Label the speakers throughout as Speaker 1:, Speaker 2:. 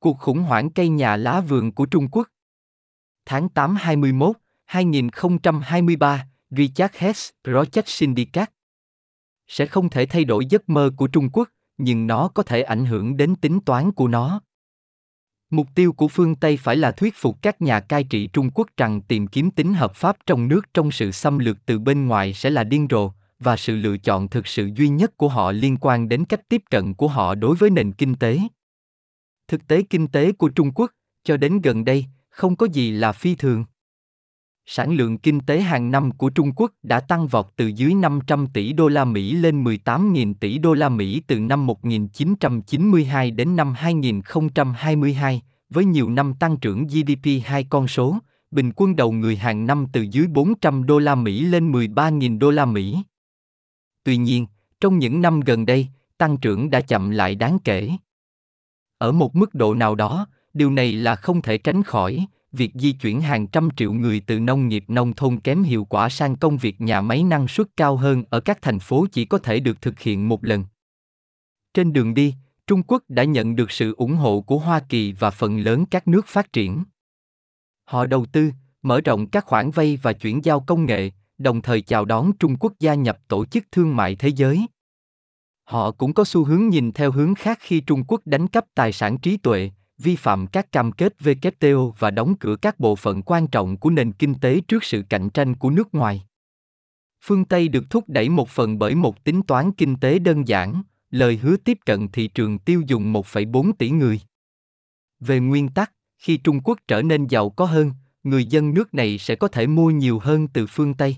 Speaker 1: Cuộc khủng hoảng cây nhà lá vườn của Trung Quốc Tháng 8 21, 2023, Richard Hess, Project Syndicate Sẽ không thể thay đổi giấc mơ của Trung Quốc, nhưng nó có thể ảnh hưởng đến tính toán của nó. Mục tiêu của phương Tây phải là thuyết phục các nhà cai trị Trung Quốc rằng tìm kiếm tính hợp pháp trong nước trong sự xâm lược từ bên ngoài sẽ là điên rồ, và sự lựa chọn thực sự duy nhất của họ liên quan đến cách tiếp cận của họ đối với nền kinh tế. Thực tế kinh tế của Trung Quốc, cho đến gần đây, không có gì là phi thường. Sản lượng kinh tế hàng năm của Trung Quốc đã tăng vọt từ dưới 500 tỷ đô la Mỹ lên 18.000 tỷ đô la Mỹ từ năm 1992 đến năm 2022, với nhiều năm tăng trưởng GDP hai con số, bình quân đầu người hàng năm từ dưới 400 đô la Mỹ lên 13.000 đô la Mỹ. Tuy nhiên, trong những năm gần đây, tăng trưởng đã chậm lại đáng kể. Ở một mức độ nào đó, điều này là không thể tránh khỏi, việc di chuyển hàng trăm triệu người từ nông nghiệp nông thôn kém hiệu quả sang công việc nhà máy năng suất cao hơn ở các thành phố chỉ có thể được thực hiện một lần. Trên đường đi, Trung Quốc đã nhận được sự ủng hộ của Hoa Kỳ và phần lớn các nước phát triển. Họ đầu tư, mở rộng các khoản vay và chuyển giao công nghệ, đồng thời chào đón Trung Quốc gia nhập Tổ chức Thương mại Thế giới. Họ cũng có xu hướng nhìn theo hướng khác khi Trung Quốc đánh cắp tài sản trí tuệ, vi phạm các cam kết WTO và đóng cửa các bộ phận quan trọng của nền kinh tế trước sự cạnh tranh của nước ngoài. Phương Tây được thúc đẩy một phần bởi một tính toán kinh tế đơn giản, lời hứa tiếp cận thị trường tiêu dùng 1,4 tỷ người. Về nguyên tắc, khi Trung Quốc trở nên giàu có hơn, người dân nước này sẽ có thể mua nhiều hơn từ phương Tây.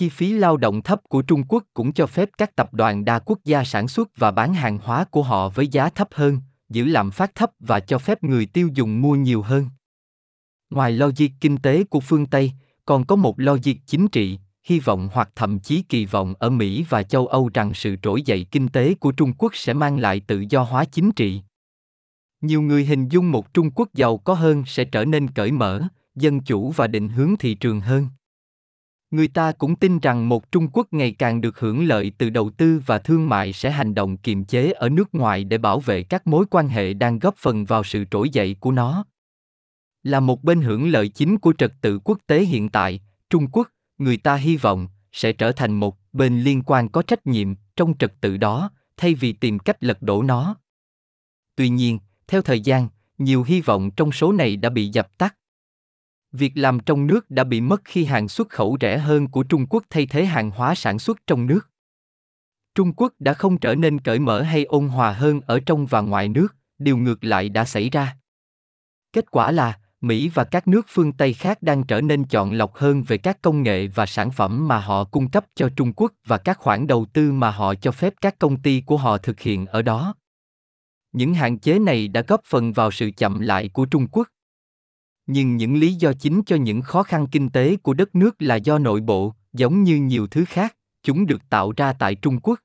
Speaker 1: Chi phí lao động thấp của Trung Quốc cũng cho phép các tập đoàn đa quốc gia sản xuất và bán hàng hóa của họ với giá thấp hơn, giữ lạm phát thấp và cho phép người tiêu dùng mua nhiều hơn. Ngoài logic kinh tế của phương Tây, còn có một logic chính trị, hy vọng hoặc thậm chí kỳ vọng ở Mỹ và châu Âu rằng sự trỗi dậy kinh tế của Trung Quốc sẽ mang lại tự do hóa chính trị. Nhiều người hình dung một Trung Quốc giàu có hơn sẽ trở nên cởi mở, dân chủ và định hướng thị trường hơn. Người ta cũng tin rằng một Trung Quốc ngày càng được hưởng lợi từ đầu tư và thương mại sẽ hành động kiềm chế ở nước ngoài để bảo vệ các mối quan hệ đang góp phần vào sự trỗi dậy của nó. Là một bên hưởng lợi chính của trật tự quốc tế hiện tại, Trung Quốc, người ta hy vọng, sẽ trở thành một bên liên quan có trách nhiệm trong trật tự đó, thay vì tìm cách lật đổ nó. Tuy nhiên, theo thời gian, nhiều hy vọng trong số này đã bị dập tắt. Việc làm trong nước đã bị mất khi hàng xuất khẩu rẻ hơn của Trung Quốc thay thế hàng hóa sản xuất trong nước. Trung Quốc đã không trở nên cởi mở hay ôn hòa hơn ở trong và ngoài nước, điều ngược lại đã xảy ra. Kết quả là, Mỹ và các nước phương Tây khác đang trở nên chọn lọc hơn về các công nghệ và sản phẩm mà họ cung cấp cho Trung Quốc và các khoản đầu tư mà họ cho phép các công ty của họ thực hiện ở đó. Những hạn chế này đã góp phần vào sự chậm lại của Trung Quốc nhưng những lý do chính cho những khó khăn kinh tế của đất nước là do nội bộ, giống như nhiều thứ khác, chúng được tạo ra tại trung quốc.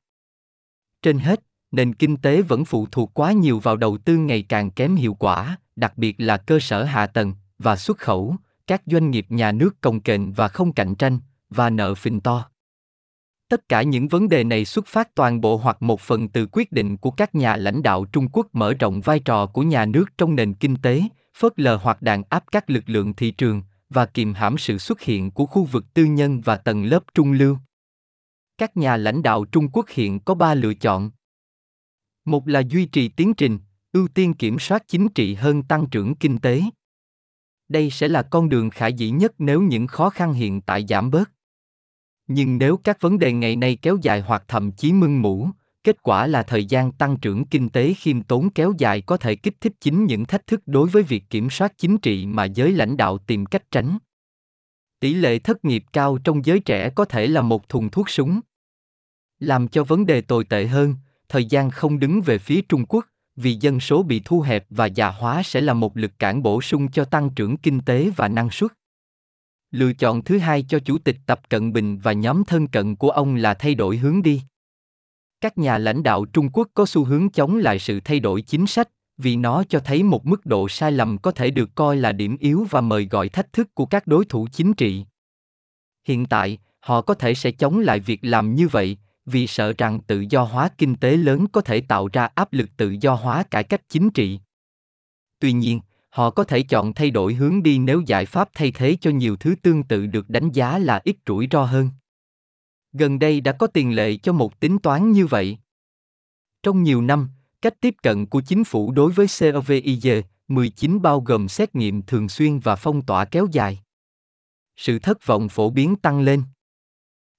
Speaker 1: Trên hết, nền kinh tế vẫn phụ thuộc quá nhiều vào đầu tư ngày càng kém hiệu quả, đặc biệt là cơ sở hạ tầng và xuất khẩu, các doanh nghiệp nhà nước cồng kềnh và không cạnh tranh, và nợ phình to tất cả những vấn đề này xuất phát toàn bộ hoặc một phần từ quyết định của các nhà lãnh đạo trung quốc mở rộng vai trò của nhà nước trong nền kinh tế phớt lờ hoặc đàn áp các lực lượng thị trường và kìm hãm sự xuất hiện của khu vực tư nhân và tầng lớp trung lưu. Các nhà lãnh đạo Trung Quốc hiện có ba lựa chọn. Một là duy trì tiến trình, ưu tiên kiểm soát chính trị hơn tăng trưởng kinh tế. Đây sẽ là con đường khả dĩ nhất nếu những khó khăn hiện tại giảm bớt. Nhưng nếu các vấn đề ngày nay kéo dài hoặc thậm chí mưng mủ, kết quả là thời gian tăng trưởng kinh tế khiêm tốn kéo dài có thể kích thích chính những thách thức đối với việc kiểm soát chính trị mà giới lãnh đạo tìm cách tránh. Tỷ lệ thất nghiệp cao trong giới trẻ có thể là một thùng thuốc súng. Làm cho vấn đề tồi tệ hơn thời gian không đứng về phía trung quốc vì dân số bị thu hẹp và già hóa sẽ là một lực cản bổ sung cho tăng trưởng kinh tế và năng suất lựa chọn thứ hai cho chủ tịch tập cận bình và nhóm thân cận của ông là thay đổi hướng đi các nhà lãnh đạo Trung Quốc có xu hướng chống lại sự thay đổi chính sách, vì nó cho thấy một mức độ sai lầm có thể được coi là điểm yếu và mời gọi thách thức của các đối thủ chính trị. Hiện tại, họ có thể sẽ chống lại việc làm như vậy, vì sợ rằng tự do hóa kinh tế lớn có thể tạo ra áp lực tự do hóa cải cách chính trị. tuy nhiên, họ có thể chọn thay đổi hướng đi nếu giải pháp thay thế cho nhiều thứ tương tự được đánh giá là ít rủi ro hơn. Gần đây đã có tiền lệ cho một tính toán như vậy. Trong nhiều năm, cách tiếp cận của chính phủ đối với COVID-19 bao gồm xét nghiệm thường xuyên và phong tỏa kéo dài. Sự thất vọng phổ biến tăng lên.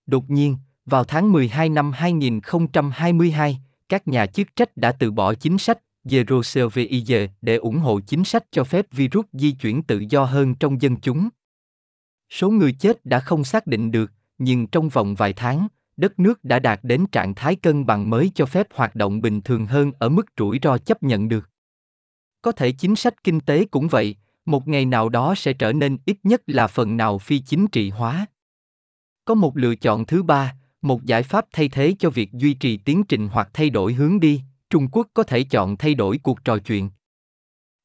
Speaker 1: Đột nhiên, vào tháng 12 năm 2022, các nhà chức trách đã từ bỏ chính sách Zero để ủng hộ chính sách cho phép virus di chuyển tự do hơn trong dân chúng. Số người chết đã không xác định được, nhưng trong vòng vài tháng, đất nước đã đạt đến trạng thái cân bằng mới cho phép hoạt động bình thường hơn ở mức rủi ro chấp nhận được. Có thể chính sách kinh tế cũng vậy, một ngày nào đó sẽ trở nên ít nhất là phần nào phi chính trị hóa. Có một lựa chọn thứ ba, một giải pháp thay thế cho việc duy trì tiến trình hoặc thay đổi hướng đi, Trung Quốc có thể chọn thay đổi cuộc trò chuyện.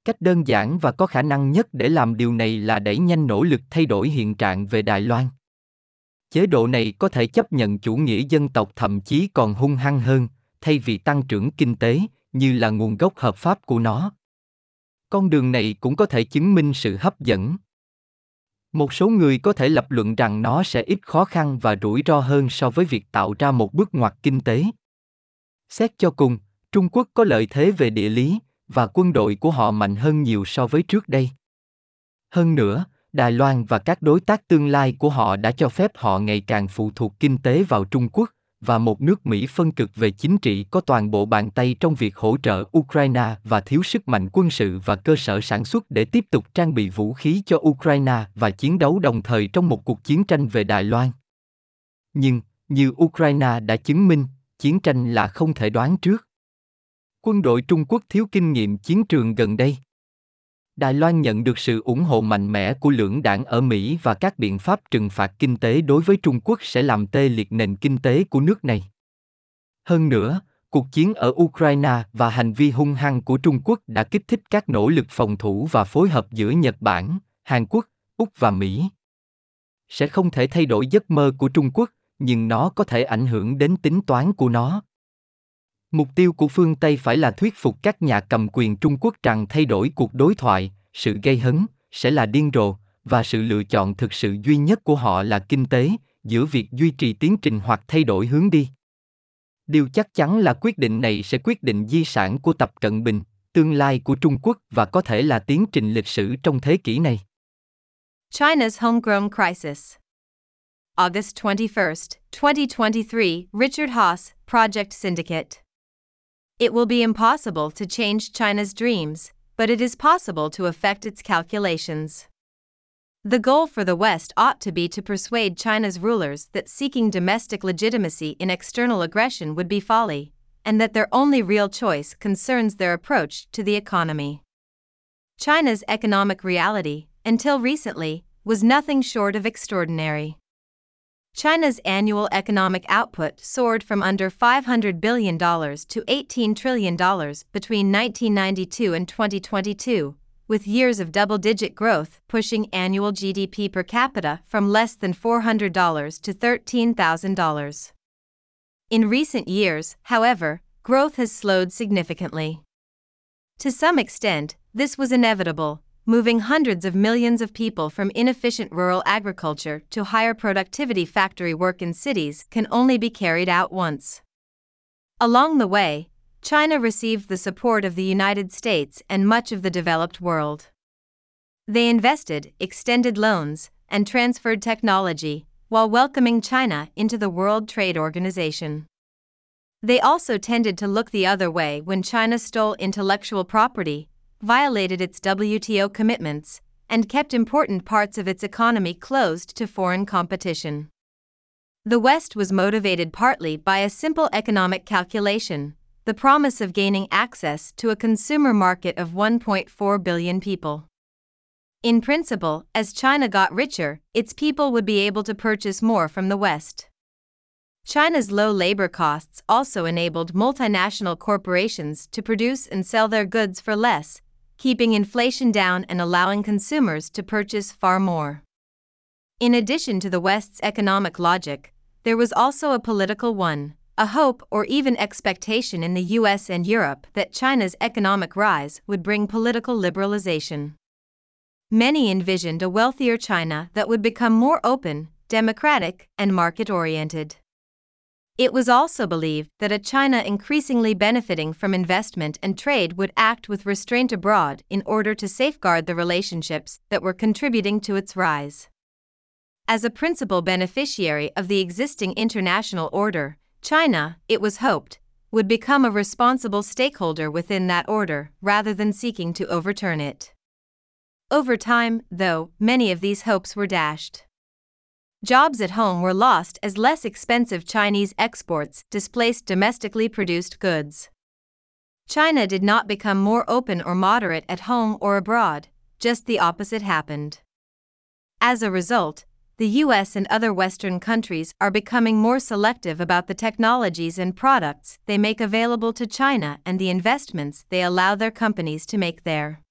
Speaker 1: Cách đơn giản và có khả năng nhất để làm điều này là đẩy nhanh nỗ lực thay đổi hiện trạng về Đài Loan. Chế độ này có thể chấp nhận chủ nghĩa dân tộc thậm chí còn hung hăng hơn, thay vì tăng trưởng kinh tế, như là nguồn gốc hợp pháp của nó. Con đường này cũng có thể chứng minh sự hấp dẫn. Một số người có thể lập luận rằng nó sẽ ít khó khăn và rủi ro hơn so với việc tạo ra một bước ngoặt kinh tế. Xét cho cùng, Trung Quốc có lợi thế về địa lý và quân đội của họ mạnh hơn nhiều so với trước đây. Hơn nữa, Đài Loan và các đối tác tương lai của họ đã cho phép họ ngày càng phụ thuộc kinh tế vào Trung Quốc và một nước Mỹ phân cực về chính trị có toàn bộ bàn tay trong việc hỗ trợ Ukraine và thiếu sức mạnh quân sự và cơ sở sản xuất để tiếp tục trang bị vũ khí cho Ukraine và chiến đấu đồng thời trong một cuộc chiến tranh về Đài Loan. Nhưng, như Ukraine đã chứng minh, chiến tranh là không thể đoán trước. Quân đội Trung Quốc thiếu kinh nghiệm chiến trường gần đây. Đài Loan nhận được sự ủng hộ mạnh mẽ của lưỡng đảng ở Mỹ và các biện pháp trừng phạt kinh tế đối với Trung Quốc sẽ làm tê liệt nền kinh tế của nước này. Hơn nữa, cuộc chiến ở Ukraine và hành vi hung hăng của Trung Quốc đã kích thích các nỗ lực phòng thủ và phối hợp giữa Nhật Bản, Hàn Quốc, Úc và Mỹ. Sẽ không thể thay đổi giấc mơ của Trung Quốc, nhưng nó có thể ảnh hưởng đến tính toán của nó. Mục tiêu của phương Tây phải là thuyết phục các nhà cầm quyền Trung Quốc rằng thay đổi cuộc đối thoại, sự gây hấn, sẽ là điên rồ, và sự lựa chọn thực sự duy nhất của họ là kinh tế, giữa việc duy trì tiến trình hoặc thay đổi hướng đi. Điều chắc chắn là quyết định này sẽ quyết định di sản của Tập Cận Bình, tương lai của Trung Quốc và có thể là tiến trình lịch sử trong thế kỷ này.
Speaker 2: China's Homegrown Crisis August 21, 2023, Richard Haas, Project Syndicate It will be impossible to change China's dreams, but it is possible to affect its calculations. The goal for the West ought to be to persuade China's rulers that seeking domestic legitimacy in external aggression would be folly, and that their only real choice concerns their approach to the economy. China's economic reality, until recently, was nothing short of extraordinary. China's annual economic output soared from under $500 billion to $18 trillion between 1992 and 2022, with years of double digit growth pushing annual GDP per capita from less than $400 to $13,000. In recent years, however, growth has slowed significantly. To some extent, this was inevitable, moving hundreds of millions of people from inefficient rural agriculture to higher productivity factory work in cities can only be carried out once. Along the way, China received the support of the United States and much of the developed world. They invested, extended loans, and transferred technology, while welcoming China into the World Trade Organization. They also tended to look the other way when China stole intellectual property, violated its WTO commitments, and kept important parts of its economy closed to foreign competition. The West was motivated partly by a simple economic calculation the promise of gaining access to a consumer market of 1.4 billion people. In principle, as China got richer, its people would be able to purchase more from the West. China's low labor costs also enabled multinational corporations to produce and sell their goods for less, keeping inflation down and allowing consumers to purchase far more. In addition to the West's economic logic, there was also a political one, a hope or even expectation in the US and Europe that China's economic rise would bring political liberalization. Many envisioned a wealthier China that would become more open, democratic, and market oriented. It was also believed that a China increasingly benefiting from investment and trade would act with restraint abroad in order to safeguard the relationships that were contributing to its rise. As a principal beneficiary of the existing international order, China, it was hoped, would become a responsible stakeholder within that order rather than seeking to overturn it. Over time, though, many of these hopes were dashed. Jobs at home were lost as less expensive Chinese exports displaced domestically produced goods. China did not become more open or moderate at home or abroad, just the opposite happened. As a result, the US and other Western countries are becoming more selective about the technologies and products they make available to China and the investments they allow their companies to make there.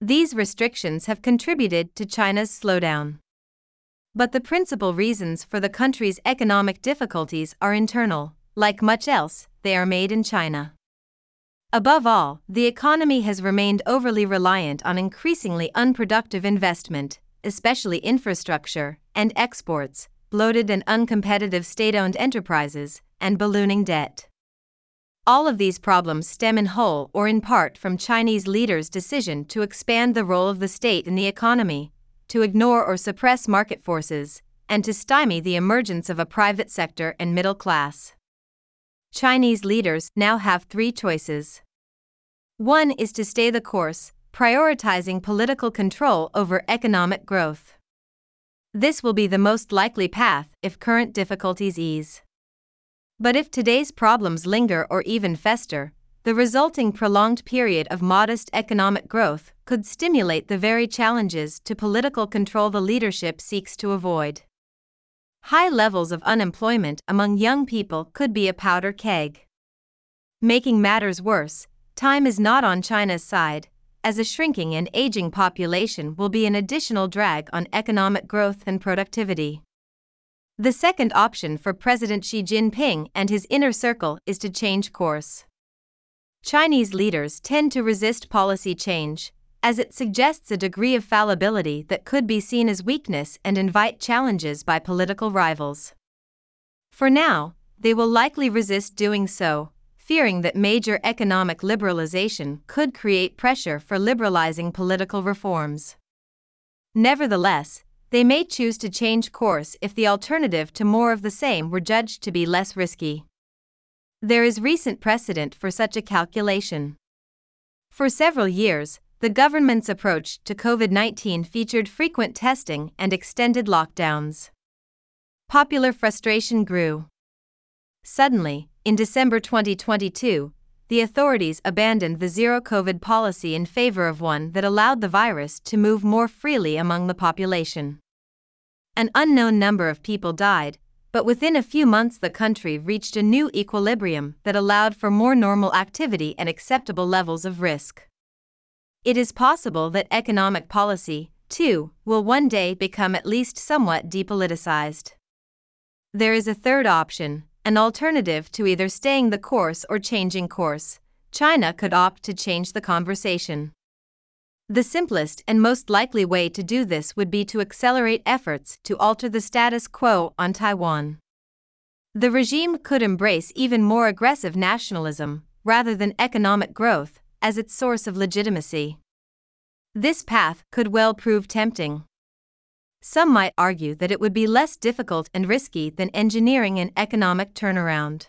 Speaker 2: These restrictions have contributed to China's slowdown. But the principal reasons for the country's economic difficulties are internal, like much else, they are made in China. Above all, the economy has remained overly reliant on increasingly unproductive investment, especially infrastructure, and exports, bloated and uncompetitive state owned enterprises, and ballooning debt. All of these problems stem in whole or in part from Chinese leaders' decision to expand the role of the state in the economy, to ignore or suppress market forces, and to stymie the emergence of a private sector and middle class. Chinese leaders now have three choices. One is to stay the course, prioritizing political control over economic growth. This will be the most likely path if current difficulties ease. But if today's problems linger or even fester, the resulting prolonged period of modest economic growth could stimulate the very challenges to political control the leadership seeks to avoid. High levels of unemployment among young people could be a powder keg. Making matters worse, time is not on China's side, as a shrinking and aging population will be an additional drag on economic growth and productivity. The second option for President Xi Jinping and his inner circle is to change course. Chinese leaders tend to resist policy change, as it suggests a degree of fallibility that could be seen as weakness and invite challenges by political rivals. For now, they will likely resist doing so, fearing that major economic liberalization could create pressure for liberalizing political reforms. Nevertheless, they may choose to change course if the alternative to more of the same were judged to be less risky. There is recent precedent for such a calculation. For several years, the government's approach to COVID 19 featured frequent testing and extended lockdowns. Popular frustration grew. Suddenly, in December 2022, the authorities abandoned the zero COVID policy in favor of one that allowed the virus to move more freely among the population. An unknown number of people died, but within a few months the country reached a new equilibrium that allowed for more normal activity and acceptable levels of risk. It is possible that economic policy, too, will one day become at least somewhat depoliticized. There is a third option, an alternative to either staying the course or changing course. China could opt to change the conversation. The simplest and most likely way to do this would be to accelerate efforts to alter the status quo on Taiwan. The regime could embrace even more aggressive nationalism, rather than economic growth, as its source of legitimacy. This path could well prove tempting. Some might argue that it would be less difficult and risky than engineering an economic turnaround.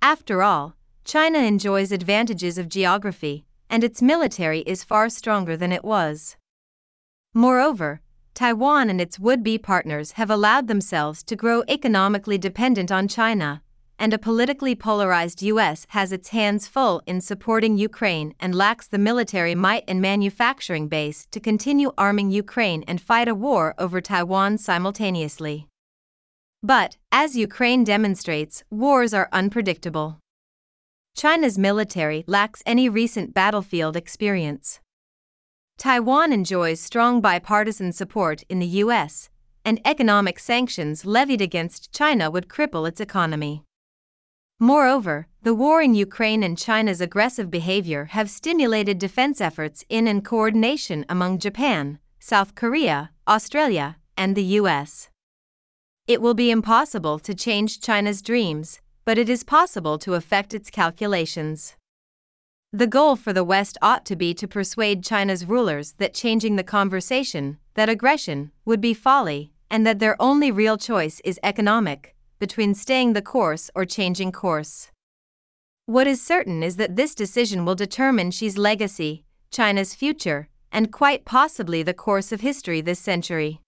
Speaker 2: After all, China enjoys advantages of geography, and its military is far stronger than it was. Moreover, Taiwan and its would be partners have allowed themselves to grow economically dependent on China, and a politically polarized US has its hands full in supporting Ukraine and lacks the military might and manufacturing base to continue arming Ukraine and fight a war over Taiwan simultaneously. But, as Ukraine demonstrates, wars are unpredictable. China's military lacks any recent battlefield experience. Taiwan enjoys strong bipartisan support in the US, and economic sanctions levied against China would cripple its economy. Moreover, the war in Ukraine and China's aggressive behavior have stimulated defense efforts in and coordination among Japan, South Korea, Australia, and the US. It will be impossible to change China's dreams, but it is possible to affect its calculations. The goal for the West ought to be to persuade China's rulers that changing the conversation, that aggression, would be folly, and that their only real choice is economic, between staying the course or changing course. What is certain is that this decision will determine Xi's legacy, China's future, and quite possibly the course of history this century.